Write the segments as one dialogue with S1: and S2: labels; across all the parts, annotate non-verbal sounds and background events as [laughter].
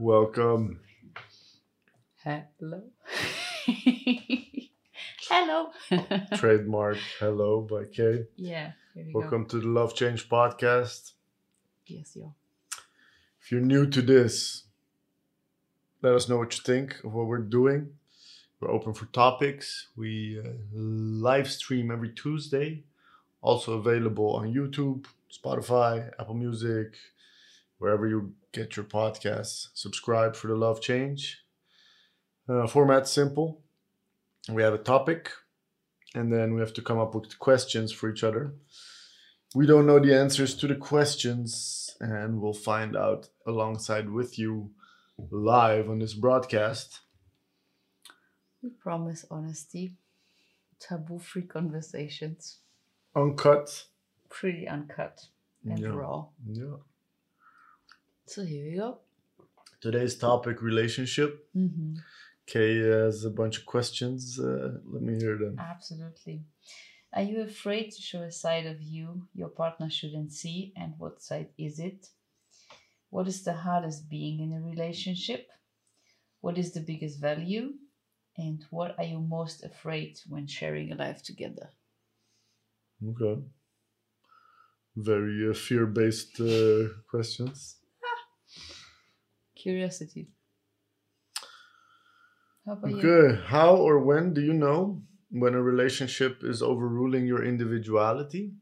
S1: Welcome.
S2: Hello. [laughs] Hello. [laughs]
S1: Trademark Hello by Kay.
S2: yeah, we go.
S1: Welcome to the Love Change podcast.
S2: Yes, yo.
S1: If you're new to this, let us know what you think of what we're doing. We're open for topics. We uh, live stream every Tuesday. Also available on YouTube, Spotify, Apple Music, wherever you get your podcasts. Subscribe for the Love Change. Uh, format simple. We have a topic, and then we have to come up with questions for each other. We don't know the answers to the questions, and we'll find out alongside with you live on this broadcast.
S2: We promise honesty, taboo free conversations,
S1: Uncut.
S2: pretty uncut and
S1: Yeah.
S2: raw.
S1: Yeah.
S2: So here we go.
S1: Today's topic relationship.
S2: hmm
S1: Kay has a bunch of questions. Uh, let me hear them.
S2: Absolutely. Are you afraid to show a side of you your partner shouldn't see? And what side is it? What is the hardest being in a relationship? What is the biggest value? And what are you most afraid when sharing a life together?
S1: Okay. Very uh, fear based uh, questions.
S2: Curiosity. How about you?
S1: Okay. How or when do you know when a relationship is overruling your individuality?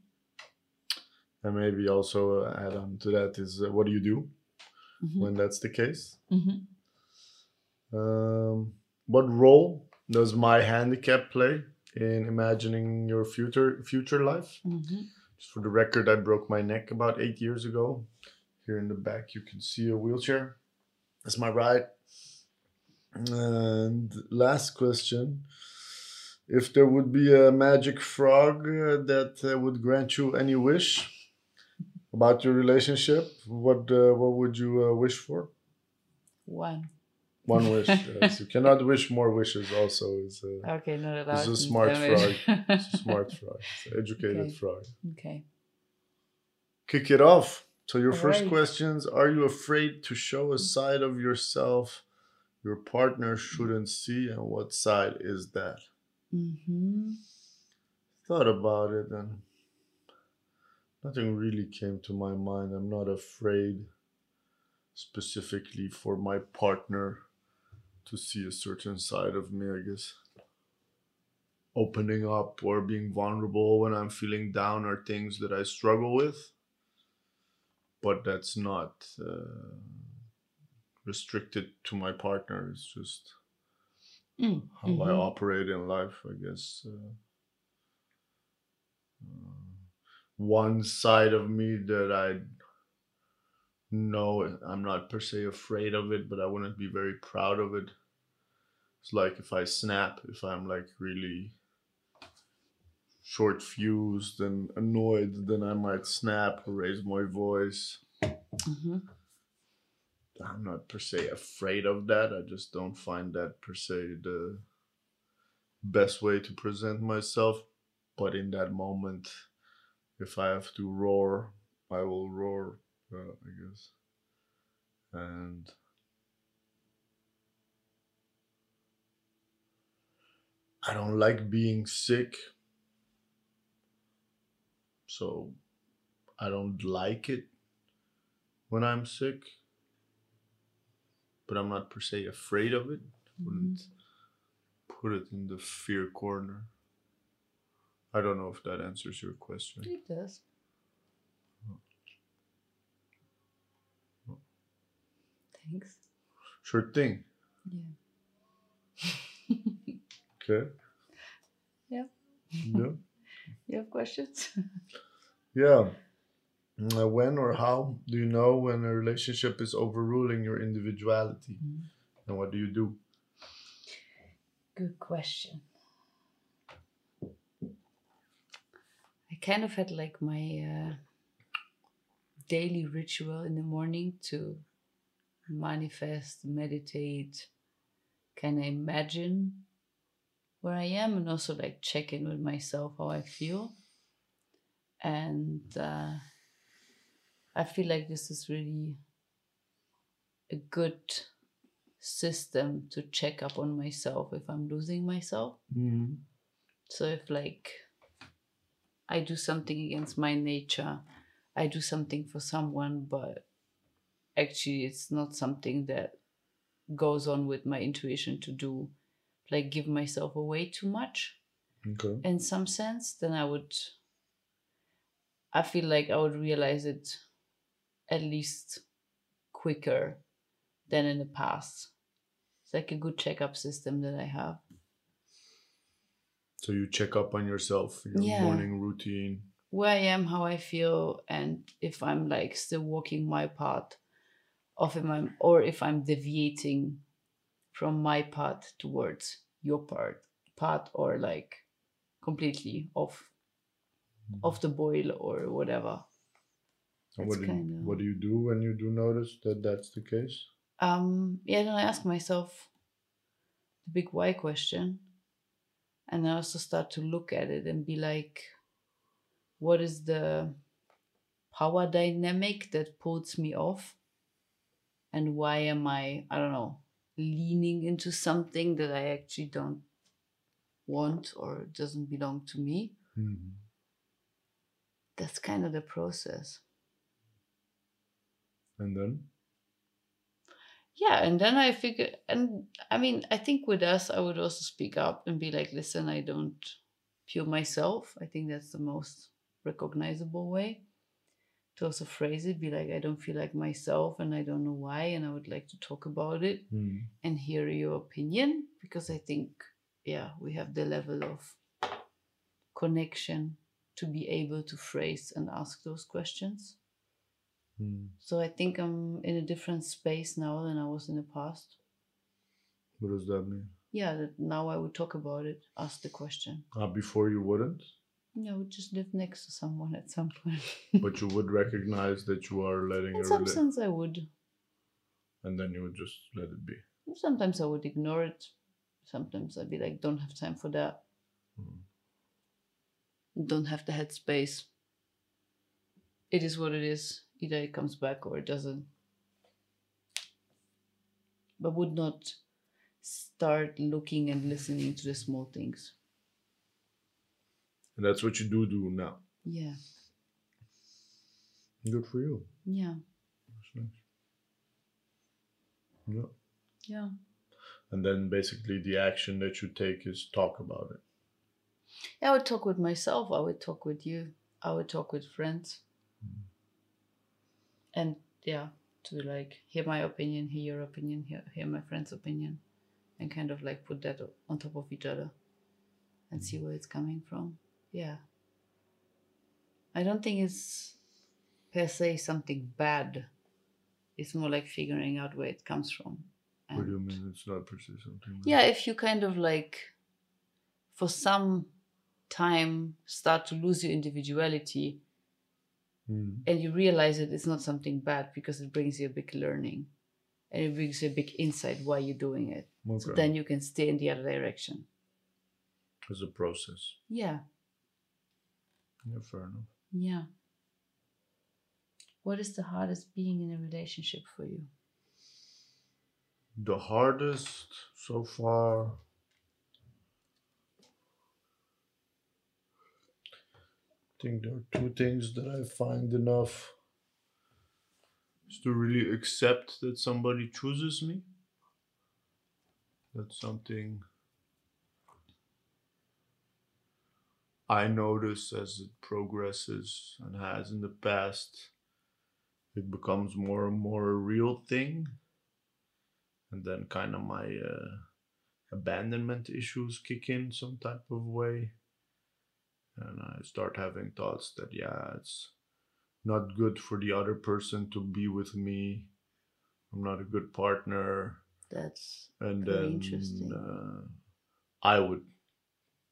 S1: And maybe also uh, add on to that is uh, what do you do
S2: Mhm.
S1: when that's the case?
S2: Mhm.
S1: Um, what role does my handicap play in imagining your future future life?
S2: Mhm.
S1: Just for the record, I broke my neck about eight years ago. Here in the back, you can see a wheelchair. That's my right. And last question: If there would be a magic frog uh, that uh, would grant you any wish about your relationship, what uh, what would you uh, wish for?
S2: One.
S1: One wish. [laughs] yes. You cannot wish more wishes. Also, it's a,
S2: Okay, not allowed.
S1: Is a smart
S2: frog.
S1: it's a [laughs] smart frog. It's an educated
S2: Okay.
S1: frog.
S2: okay.
S1: kick it off. So your first
S2: Alright.
S1: questions: Are you afraid to show a side of yourself your partner shouldn't see, and what side is that?
S2: Mm-hmm.
S1: Thought about it, and nothing really came to my mind. I'm not afraid specifically for my partner to see a certain side of me. I guess opening up or being vulnerable when I'm feeling down are things that I struggle with. But that's not uh, restricted to my partner. It's just
S2: Mm.
S1: how I
S2: Mhm.
S1: operate in life, I guess. Uh, uh, one side of me that I know I'm not per se afraid of it, but I wouldn't be very proud of it. It's like if I snap, if I'm like really short fused and annoyed, then I might snap or raise my voice.
S2: Mhm.
S1: I'm not per se afraid of that. I just don't find that per se the best way to present myself. But in that moment, if I have to roar, I will roar, uh, I guess. And I don't like being sick. So I don't like it when I'm sick but I'm not per se afraid of it. Wouldn't mm-hmm. put it in the fear corner. I don't know if that answers your question.
S2: It does. Thanks.
S1: Sure thing.
S2: Yeah.
S1: Okay. [laughs]
S2: Yeah.
S1: Yeah. [laughs]
S2: You have questions? [laughs]
S1: Yeah. Uh, when or how do you know when a relationship is overruling your individuality?
S2: Mhm.
S1: And what do you do?
S2: Good question. I kind of had like my uh, daily ritual in the morning to manifest, meditate, kind of imagine where I am and also like check in with myself how I feel. And uh, I feel like this is really a good system to check up on myself if I'm losing myself.
S1: Mm-hmm.
S2: So if like I do something against my nature, I do something for someone, but actually it's not something that goes on with my intuition to do, like give myself away too much
S1: Okay.
S2: in some sense, then I would I feel like I would realize it at least quicker than in the past. It's like a good checkup system that I have.
S1: So you check up on yourself, your
S2: Yeah.
S1: morning routine.
S2: where I am, how I feel, and if I'm like still walking my path, of if I'm or if I'm deviating from my path towards your part path or like completely off off the boil or whatever.
S1: And what, do you,
S2: kinda-
S1: what do you do when you do notice that that's the case?
S2: Um yeah, then I ask myself the big why question. And I also start to look at it and be like, what is the power dynamic that pulls me off? And why am I, I don't know, leaning into something that I actually don't want or doesn't belong to me?
S1: Mm-hmm.
S2: That's kind of the process.
S1: And then?
S2: yeah and then i figure and i mean i think with us i would also speak up and be like listen i don't feel myself i think that's the most recognizable way to also phrase it be like i don't feel like myself and i don't know why and i would like to talk about it
S1: Mm.
S2: and hear your opinion because i think yeah we have the level of connection to be able to phrase and ask those questions
S1: Mm.
S2: so i think i'm in a different space now than i was in the past
S1: What does that mean?
S2: yeah that now i would talk about it ask the question
S1: Uh, before you wouldn't,
S2: yeah i would just live next to someone at some point [laughs]
S1: but you would recognize that you are letting
S2: in some sense i would
S1: and then you would just let it be.
S2: sometimes i would ignore it sometimes i'd be like don't have time for that
S1: Mm.
S2: Don't have the headspace it is what it is either it comes back or it doesn't but would not start looking and listening to the small things
S1: And that's what you do do now.
S2: yeah
S1: Good for you.
S2: yeah
S1: That's nice. Yeah.
S2: yeah
S1: And then basically the action that you take is talk about it.
S2: I would talk with myself. I would talk with you. I would talk with friends. And yeah, to like hear my opinion, hear your opinion, hear, hear my friend's opinion, and kind of like put that on top of each other and see where it's coming from. Yeah. I don't think it's per se something bad. It's more like figuring out where it comes from.
S1: What do you mean it's not per se something? bad?
S2: yeah if you kind of like for some time start to lose your individuality
S1: Mm.
S2: and you realize that it's not something bad because it brings you a big learning and it brings you a big insight why you're doing it so then you can stay in the other direction
S1: It's a process.
S2: yeah
S1: Yeah, fair enough.
S2: yeah what is the hardest being in a relationship for you
S1: The hardest so far. I think there are two things that I find enough is to really accept that somebody chooses me. That's something I notice as it progresses and has in the past. It becomes more and more a real thing and then kind of my uh, abandonment issues kick in some type of way and i start having thoughts that yeah it's not good for the other person to be with me. I'm not a good partner.
S2: That's
S1: and then
S2: interesting.
S1: uh, i would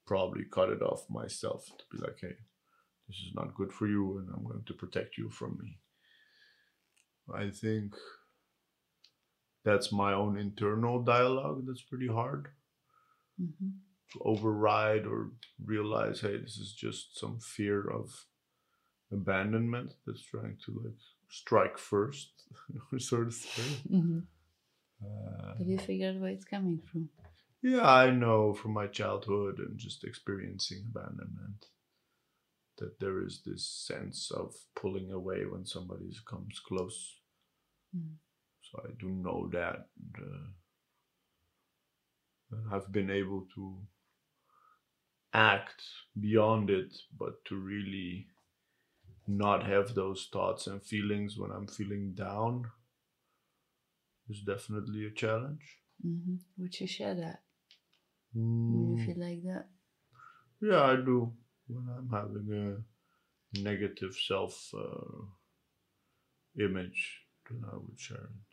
S1: probably cut it off myself to be like hey this is not good for you and i'm going to protect you from me. I think that's my own internal dialogue that's pretty hard.
S2: Hmm
S1: to override or realize hey this is just some fear of abandonment that's trying to like strike first, [laughs] sort of say.
S2: hmm
S1: Uh,
S2: Have you figured where it's coming from?
S1: yeah, I know from my childhood and just experiencing abandonment that there is this sense of pulling away when somebody comes close.
S2: Mm.
S1: So I do know that. And, uh, and I've been able to act beyond it, but to really not have those thoughts and feelings when I'm feeling down is definitely a challenge.
S2: hmm Would you share that when you
S1: Mm,
S2: feel like that?
S1: yeah, I do. When I'm having a negative self uh, image, then I would share it.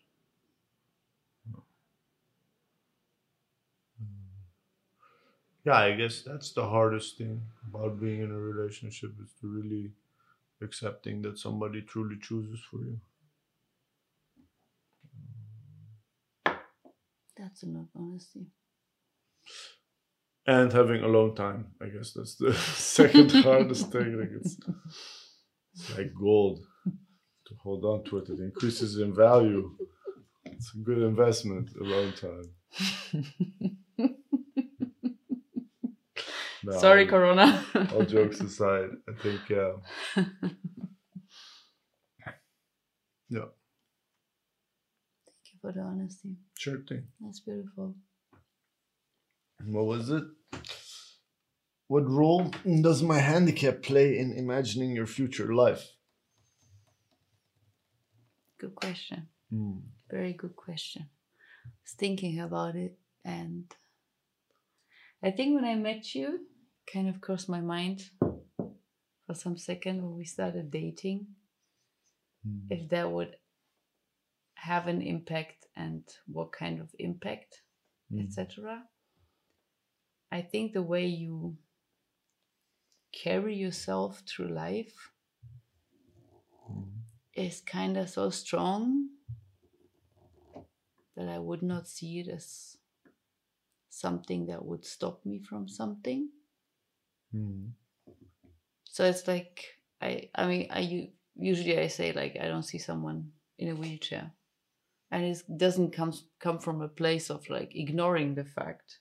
S1: Yeah, I guess that's the hardest thing about being in a relationship is to really accepting that somebody truly chooses for you.
S2: That's enough honesty.
S1: And having a long time. I guess that's the [laughs] second [laughs] hardest thing. Like it's, it's like gold. To hold on to it, it increases in value. It's a good investment, a long time. [laughs] No,
S2: Sorry,
S1: all-
S2: Corona.
S1: All jokes aside, I think uh, [laughs] yeah,
S2: Thank you for the honesty.
S1: sure thing.
S2: That's beautiful.
S1: What was it? What role does my handicap play in imagining your future life?
S2: Good question.
S1: Hmm.
S2: Very good question. I was thinking about it, and I think when I met you, kind of crossed my mind for some second when we started dating,
S1: Hmm.
S2: if that would have an impact and what kind of impact,
S1: Hmm.
S2: etc. I think the way you carry yourself through life
S1: Hmm.
S2: is kind of so strong that I would not see it as something that would stop me from something.
S1: Hmm.
S2: So it's like I I mean I usually I say like I don't see someone in a wheelchair. And it doesn't come come from a place of like ignoring the fact,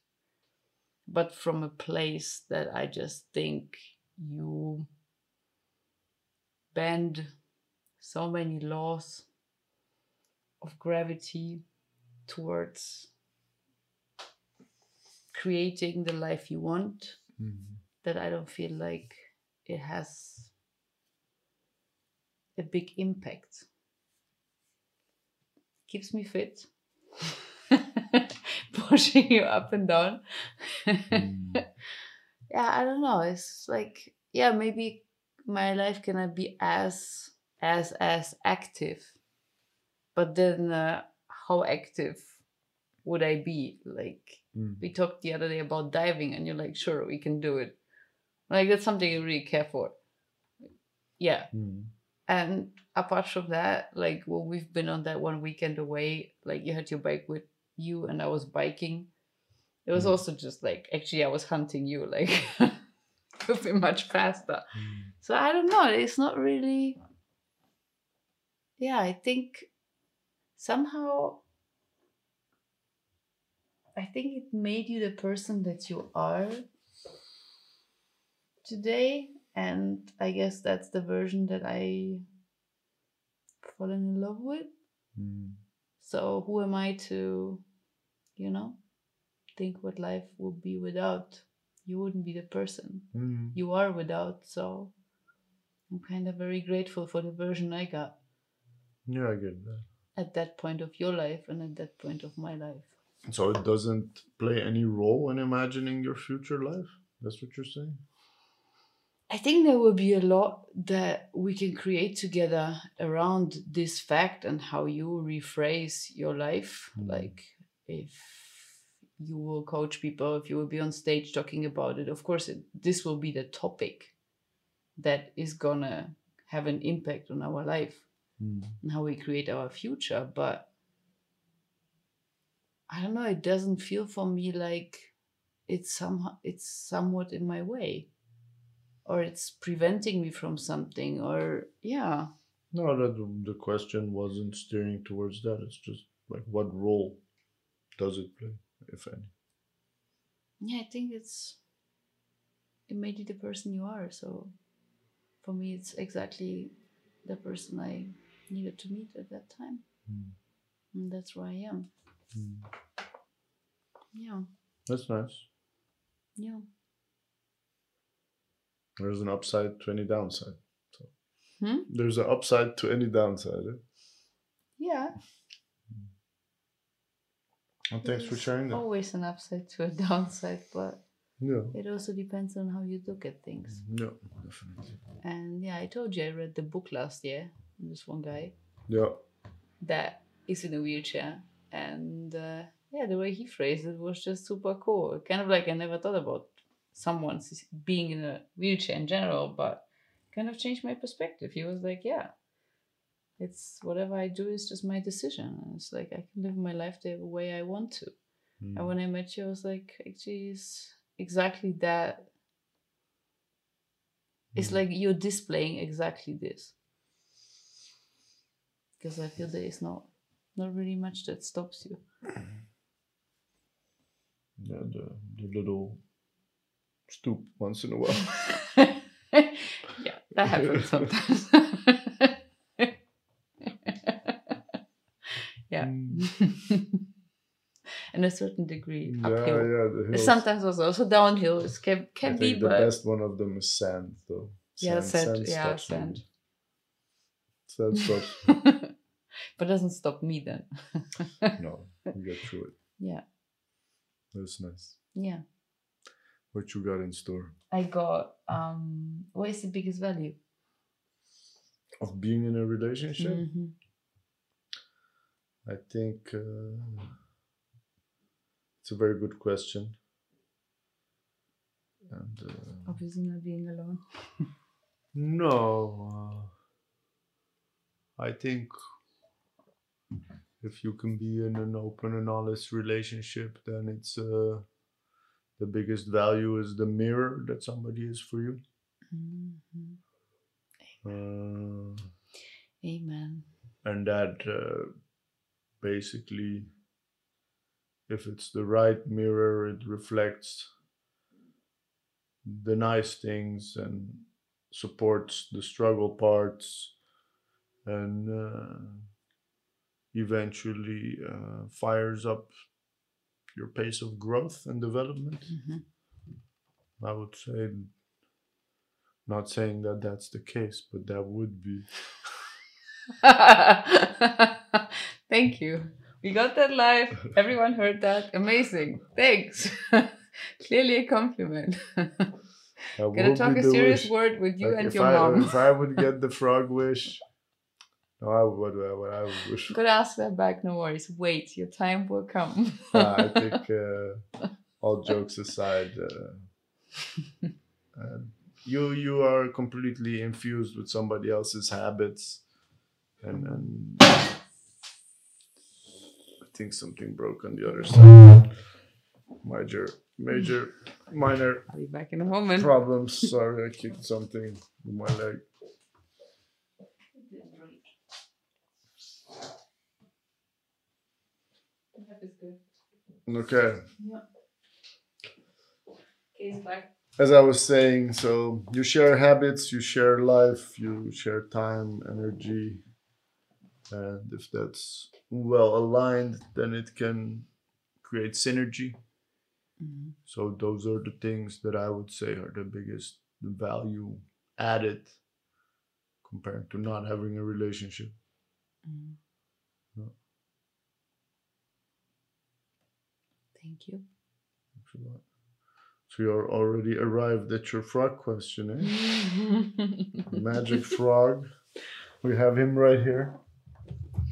S2: but from a place that I just think you bend so many laws of gravity towards creating the life you want
S1: Hmm.
S2: That I don't feel like it has a big impact. Keeps me fit, [laughs] pushing you up and down.
S1: Hmm. [laughs]
S2: yeah, I don't know. It's like yeah, maybe my life cannot be as as as active, but then uh, how active would I be? Like
S1: Hmm.
S2: we talked the other day about diving and you're like sure we can do it like that's something you really care for. Yeah.
S1: Hmm.
S2: and apart from that like well we've been on that one weekend away. Like you had your bike with you and i was biking. It was
S1: Mm.
S2: also just like actually i was hunting you like [laughs] could be much faster.
S1: Hmm.
S2: so i don't know. It's not really yeah i think somehow i think it made you the person that you are today and i guess that's the version that i fallen in love with
S1: Hmm.
S2: so who am i to you know think what life would be without you wouldn't be the person
S1: Hmm.
S2: you are without. So I'm kind of very grateful for the version I got
S1: Yeah, I get that.
S2: at that point of your life and at that point of my life.
S1: So it doesn't play any role in imagining your future life. That's what you're saying.
S2: I think there will be a lot that we can create together around this fact and how you rephrase your life.
S1: Mm.
S2: Like if you will coach people, if you will be on stage talking about it, of course, it, this will be the topic that is gonna have an impact on our life.
S1: Hmm.
S2: and how we create our future but i don't know it doesn't feel for me like it's somehow it's somewhat in my way or it's preventing me from something or yeah
S1: No, that the question wasn't steering towards that. It's just like what role does it play, if any?
S2: Yeah, I think it's it made you the person you are. So for me, it's exactly the person I needed to meet at that time.
S1: Mm.
S2: And that's where I am.
S1: Mm.
S2: Yeah,
S1: That's nice.
S2: yeah.
S1: There's an upside to any downside. So
S2: Hmm?
S1: there's an upside to any downside. Eh?
S2: Yeah.
S1: And thanks for sharing that.
S2: Always an upside to a downside, but
S1: Yeah.
S2: it also depends on how you look at things.
S1: Yeah, definitely.
S2: And yeah, I told you I read the book last year. This one guy
S1: Yeah.
S2: that is in a wheelchair, and uh, yeah, the way he phrased it was just super cool. Kind of like I never thought about someone s- being in a wheelchair in general, but kind of changed my perspective. He was like, yeah. It's whatever I do is just my decision. And it's like I can live my life the way I want to.
S1: Mm.
S2: And when I met you, I was like, actually, it's exactly that. It's
S1: Mm.
S2: like you're displaying exactly this. Because I feel there is not not really much that stops you. [clears throat]
S1: Yeah, the, the little stoop once in a while. [laughs]
S2: yeah, that happens sometimes. [laughs] yeah. Hmm. In a certain degree,
S1: yeah,
S2: uphill.
S1: yeah. The hills.
S2: Sometimes also, also downhill. It can,
S1: I
S2: can be,
S1: think the
S2: but
S1: best one of them is sand, though.
S2: yeah, sand, yeah,
S1: stops me.
S2: sand.
S1: Sand stops. [laughs]
S2: but doesn't stop me then.
S1: no, you get through it.
S2: Yeah,
S1: That's nice.
S2: yeah.
S1: What you got in store?
S2: I got um what is the biggest value?
S1: Of being in a relationship?
S2: Mhm.
S1: I think uh, it's a very good question. And uh,
S2: Obviously not being alone. [laughs]
S1: no, uh, I think if you can be in an open and honest relationship, then it's uh, the biggest value is the mirror that somebody is for you.
S2: Mhm.
S1: Uh,
S2: Amen.
S1: and that uh, basically if it's the right mirror it reflects the nice things and supports the struggle parts and uh, eventually uh, fires up your pace of growth and development
S2: Mhm.
S1: i would say not saying that that's the case but that would be [laughs]
S2: Thank you. We got that live. Everyone heard that. Amazing. Thanks. [laughs] Clearly a compliment. Gonna talk a serious
S1: wish.
S2: word with you
S1: Like,
S2: and your
S1: I,
S2: mom.
S1: If I would get the frog wish, no, I would. What, what I wish.
S2: Ask that back. No worries. Wait, your time will come.
S1: Uh, I [laughs] think, uh, all jokes aside, uh, [laughs] uh, you you are completely infused with somebody else's habits, and and I think something broke on the other side. Major, major, minor
S2: I'll be back in a moment.
S1: problems. Sorry, I kicked something with my leg.
S2: Is good.
S1: Okay.
S2: Yeah. Case
S1: as I was saying, so you share habits, you share life, you share time, energy, and if that's well aligned, then it can create synergy.
S2: Mhm.
S1: So those are the things that I would say are the biggest value added compared to not having a relationship.
S2: Mhm.
S1: Yeah.
S2: Thank you.
S1: So you're already arrived at your frog question, eh? [laughs] Magic frog. We have him right here.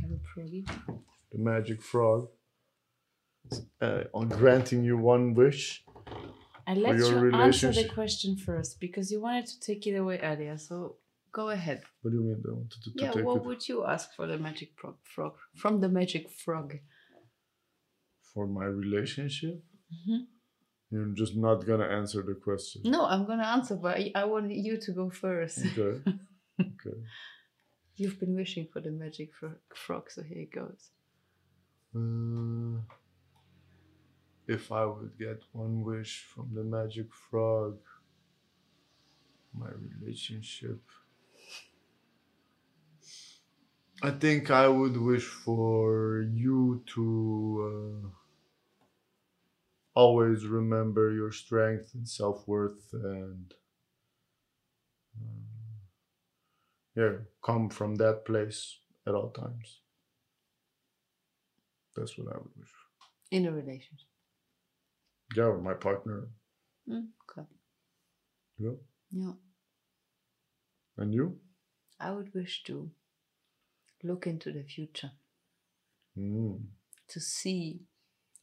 S2: Have a proggy.
S1: the magic frog uh, on granting you one wish.
S2: I let you answer the question first because you wanted to take it away earlier. So go ahead.
S1: What do you mean? I wanted to, to
S2: Yeah, what
S1: it
S2: would you ask for the magic frog, frog from the magic frog?
S1: For my relationship.
S2: Mhm.
S1: You're just not gonna answer the question.
S2: No, I'm gonna answer, but I- I want you to go first.
S1: Okay. [laughs] okay.
S2: You've been wishing for the magic fro- frog, so here it goes.
S1: Uh, if I would get one wish from the magic frog, my relationship. I think I would wish for you to uh, always remember your strength and self worth and um, yeah, come from that place at all times. That's what I would wish.
S2: In a relationship.
S1: Yeah, with my partner.
S2: Mm, okay.
S1: Yeah.
S2: Yeah.
S1: And you?
S2: I would wish to look into the future
S1: Mm.
S2: to see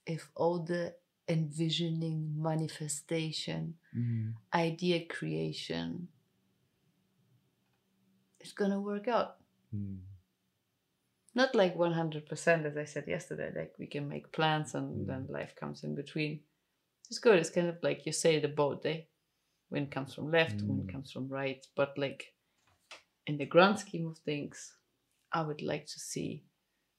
S2: if all the envisioning, manifestation, idea creation, it's gonna work out.
S1: Mm.
S2: Not like 100%, as I said yesterday, like we can make plans and then life comes in between. It's good. It's kind of like you say the boat, eh? Wind comes from left, wind
S1: Mm.
S2: comes from right. But like in the grand scheme of things, I would like to see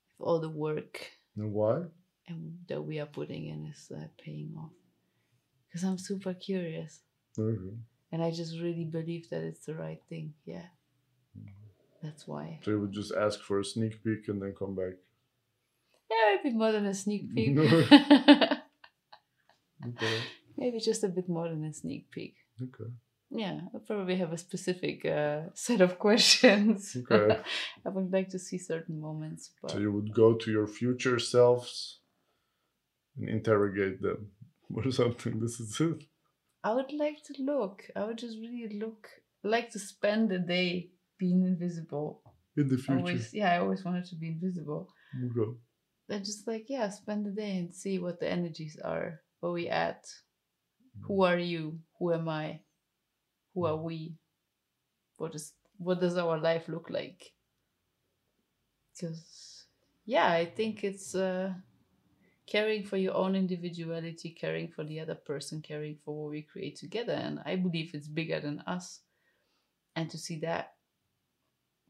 S2: if all the work
S1: And why?
S2: And that we are putting in is uh, paying off. Because I'm super curious,
S1: Okay.
S2: and I just really believe that it's the right thing. Yeah, that's why.
S1: So you would just ask for a sneak peek and then come back.
S2: Yeah, maybe more than a sneak [laughs] peek.
S1: Okay.
S2: maybe just a bit more than a sneak peek.
S1: Okay.
S2: Yeah, I probably have a specific uh, set of [laughs] questions.
S1: Okay. [laughs]
S2: I would like to see certain moments, but
S1: So you would go to your future selves and interrogate them [laughs] or something. This is it.
S2: I would like to look. I would just really look. like to spend the day being invisible.
S1: In the future.
S2: Always, yeah, I always wanted to be invisible.
S1: Okay.
S2: And just like, yeah, spend the day and see what the energies are, where we at. Who are you? Who am I? Who are we? What is what does our life look like? Because yeah, I think it's uh, caring for your own individuality, caring for the other person, caring for what we create together, and I believe it's bigger than us. And to see that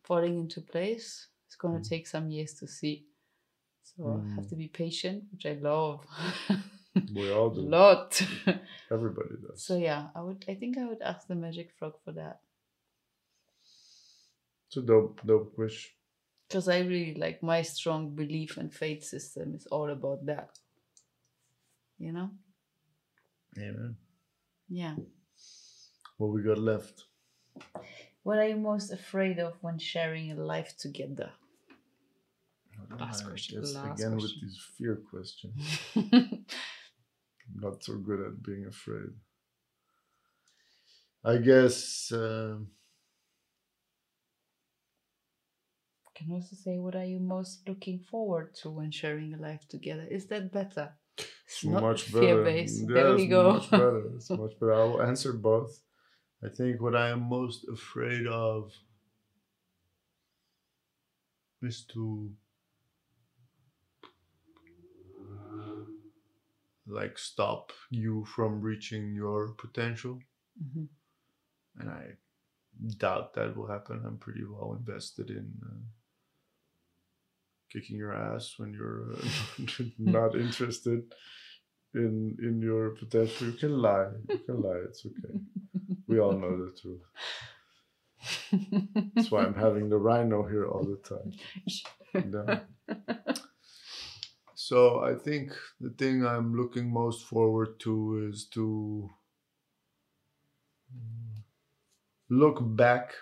S2: falling into place, it's going to
S1: Mm.
S2: take some years to see. So I have
S1: Mm.
S2: to be patient, which I love. [laughs]
S1: We all do.
S2: lot. [laughs]
S1: Everybody does.
S2: so yeah, I would. I think I would ask the magic frog for that
S1: It's a dope, dope wish.
S2: Because I really like my strong belief and faith system is all about that. You know?
S1: Amen.
S2: Yeah.
S1: What we got left?
S2: What are you most afraid of when sharing a life together? Last question,
S1: Yes,
S2: last
S1: again with
S2: question.
S1: these fear questions. I'm [laughs] not so good at being afraid. I guess um
S2: Can also say what are you most looking forward to when sharing a life together? Is that better? It's not
S1: much better.
S2: fear-based.
S1: Yeah,
S2: there we
S1: it's
S2: go.
S1: Much better. [laughs] It's much better. I will answer both. I think what I am most afraid of is to like stop you from reaching your potential.
S2: Mhm.
S1: and I doubt that will happen. I'm pretty well invested in uh, kicking your ass when you're uh, [laughs] not interested in in your potential. You can lie. You can lie. It's okay. We all know the truth. That's why I'm having the rhino here all the time. Yeah. [laughs] So I think the thing I'm looking most forward to is to look back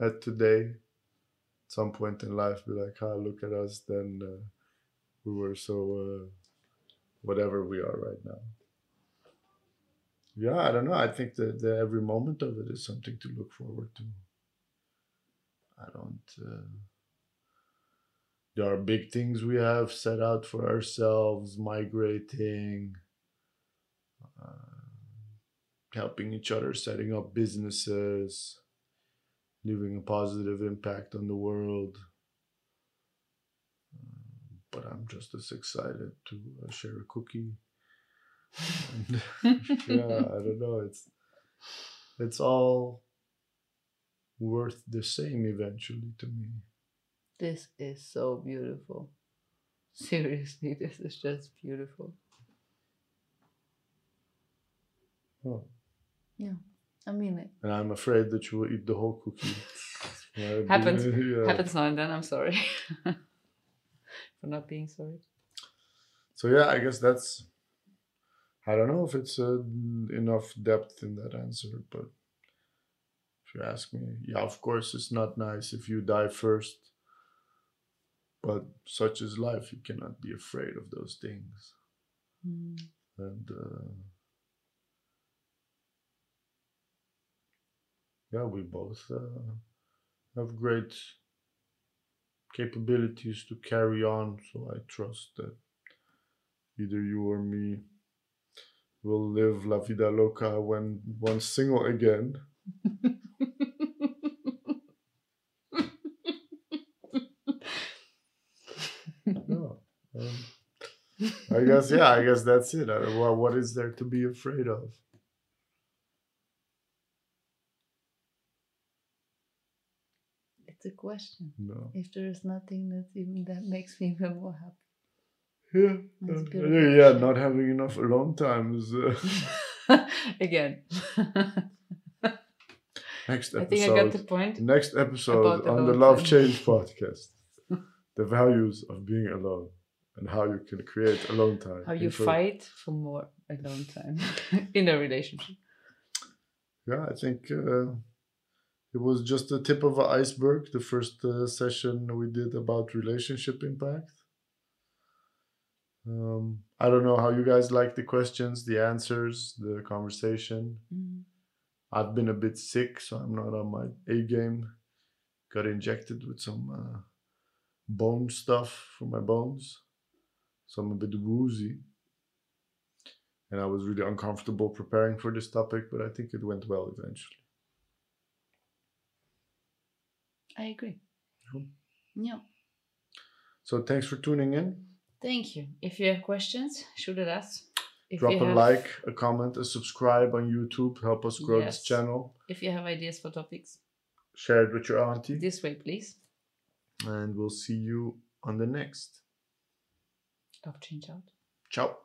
S1: at today some point in life, be like, ah, look at us, then uh, we were so uh, whatever we are right now. Yeah, I don't know. I think that, that every moment of it is something to look forward to. I don't. Uh, there are big things we have set out for ourselves migrating uh, helping each other setting up businesses leaving a positive impact on the world but i'm just as excited to uh, share a cookie and, [laughs] yeah i don't know it's it's all worth the same eventually to me
S2: This is so beautiful. Seriously, [laughs] this is just beautiful.
S1: Oh.
S2: Yeah, I mean it.
S1: And I'm afraid that you will eat the whole cookie. [laughs]
S2: Happens.
S1: yeah.
S2: Happens now and then. I'm sorry [laughs] for not being sorry.
S1: So yeah, I guess that's. I don't know if it's uh, enough depth in that answer, but if you ask me, yeah, of course it's not nice if you die first. But such is life; you cannot be afraid of those things,
S2: Mm.
S1: and uh, yeah, we both uh, have great capabilities to carry on. So I trust that either you or me will live la vida loca when once single again. [laughs] Yeah. um, I guess yeah. I guess that's it. Well, what is there to be afraid of?
S2: It's a question.
S1: No.
S2: If there is nothing that even that makes me even more happy.
S1: Yeah. Uh, yeah, not having enough alone time is uh, [laughs]
S2: Again. [laughs]
S1: next episode.
S2: I think I got the point.
S1: Next episode
S2: the
S1: on the Love
S2: time.
S1: Change podcast. [laughs] the values of being alone and how you can create alone time.
S2: How you fight for more alone time in a relationship.
S1: Yeah, I think uh, it was just the tip of an iceberg. The first uh, session we did about relationship impact. Um, I don't know how you guys like the questions, the answers, the conversation.
S2: Mm.
S1: I've been a bit sick, so I'm not on my A game. Got injected with some uh, bone stuff for my bones, so I'm a bit woozy. And I was really uncomfortable preparing for this topic, but I think it went well eventually.
S2: I agree.
S1: Cool.
S2: Yeah.
S1: So thanks for tuning in.
S2: Thank you. If you have questions, shoot at us. If
S1: Drop a
S2: have,
S1: like, a comment, a subscribe on YouTube. Help us grow
S2: Yes.
S1: this channel.
S2: If you have ideas for topics,
S1: Share it with your auntie.
S2: this way, please.
S1: And we'll see you on the next.
S2: Love change out.
S1: Ciao.